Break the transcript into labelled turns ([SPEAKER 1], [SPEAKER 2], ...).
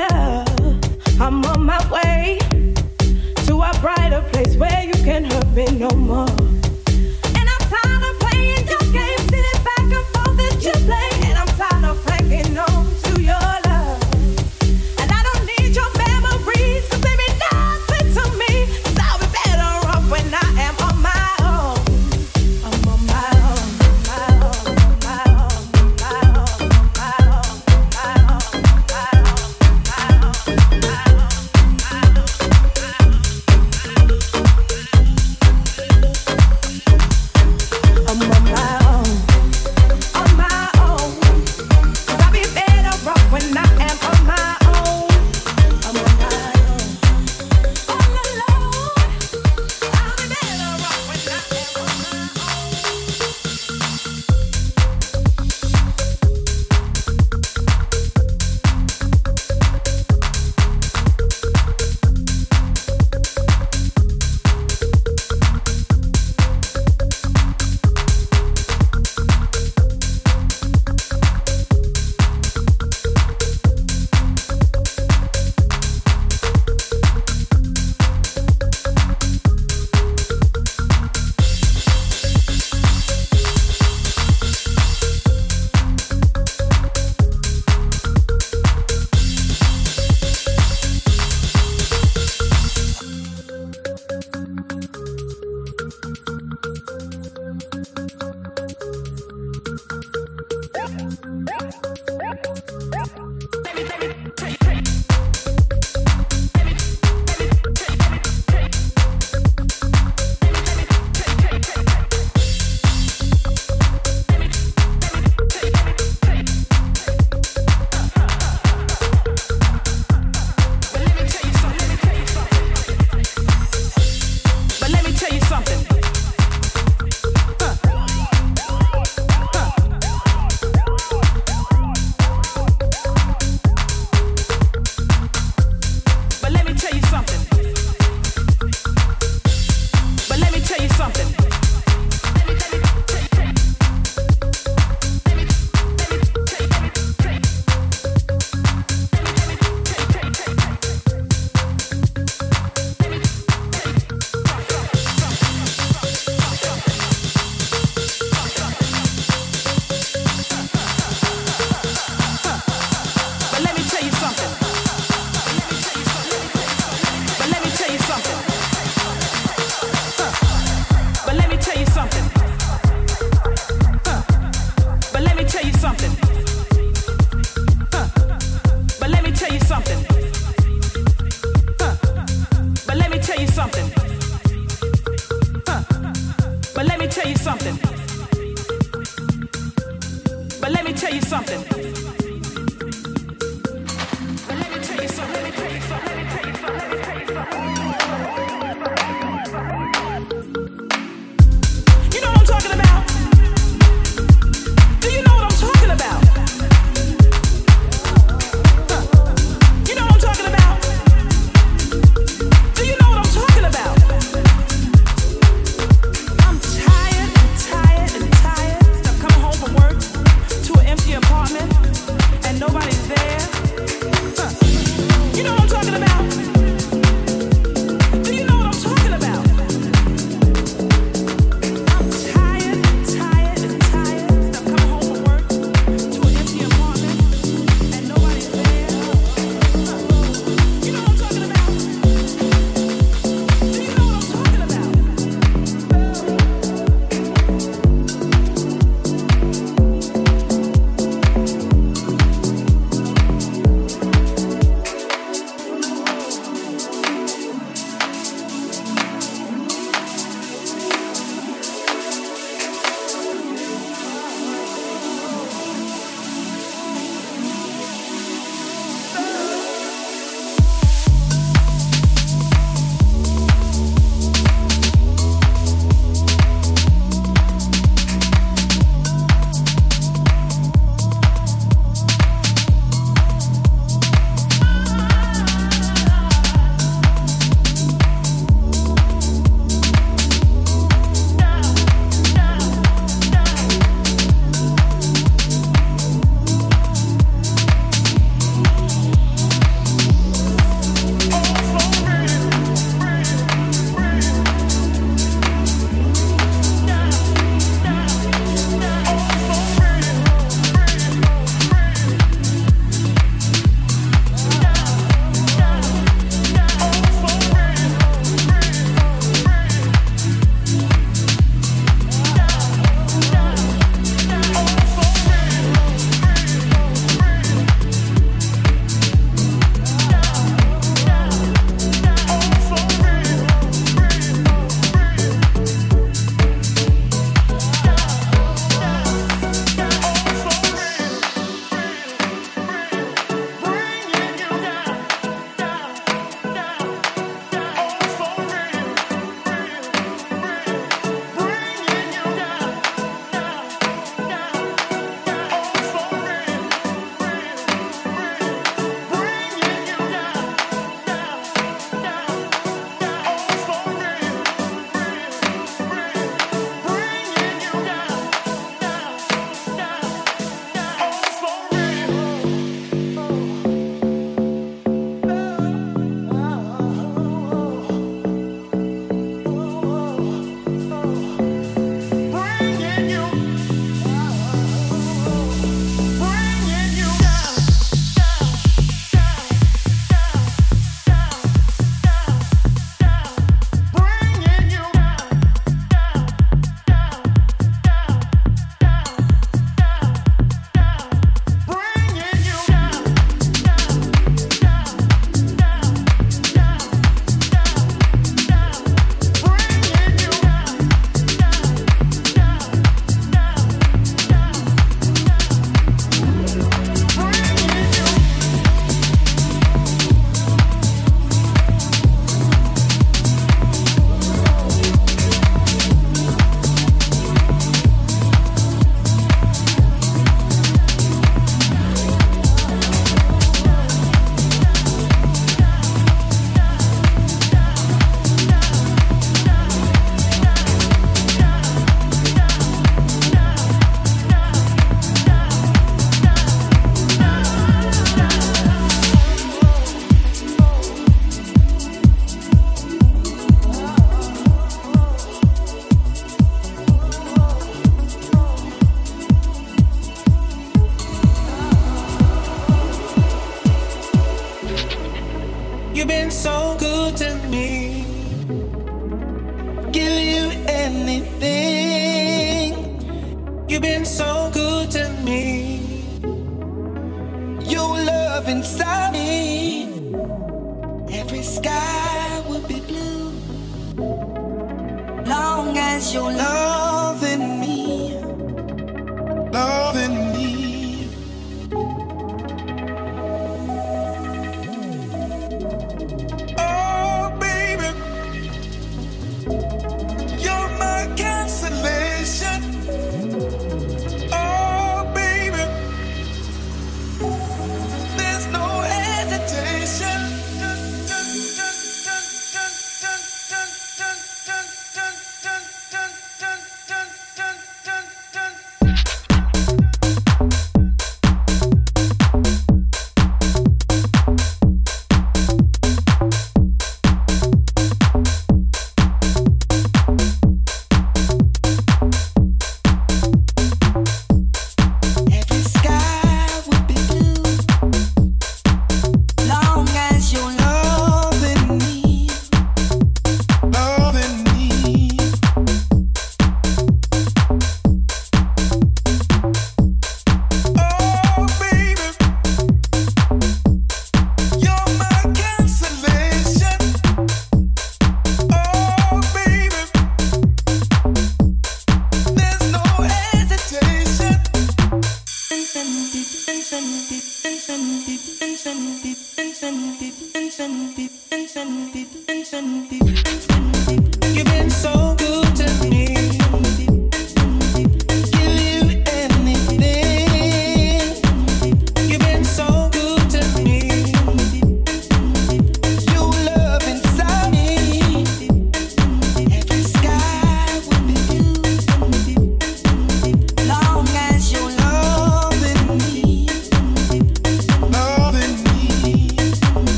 [SPEAKER 1] I'm on my way to a brighter place where you can't hurt me no more.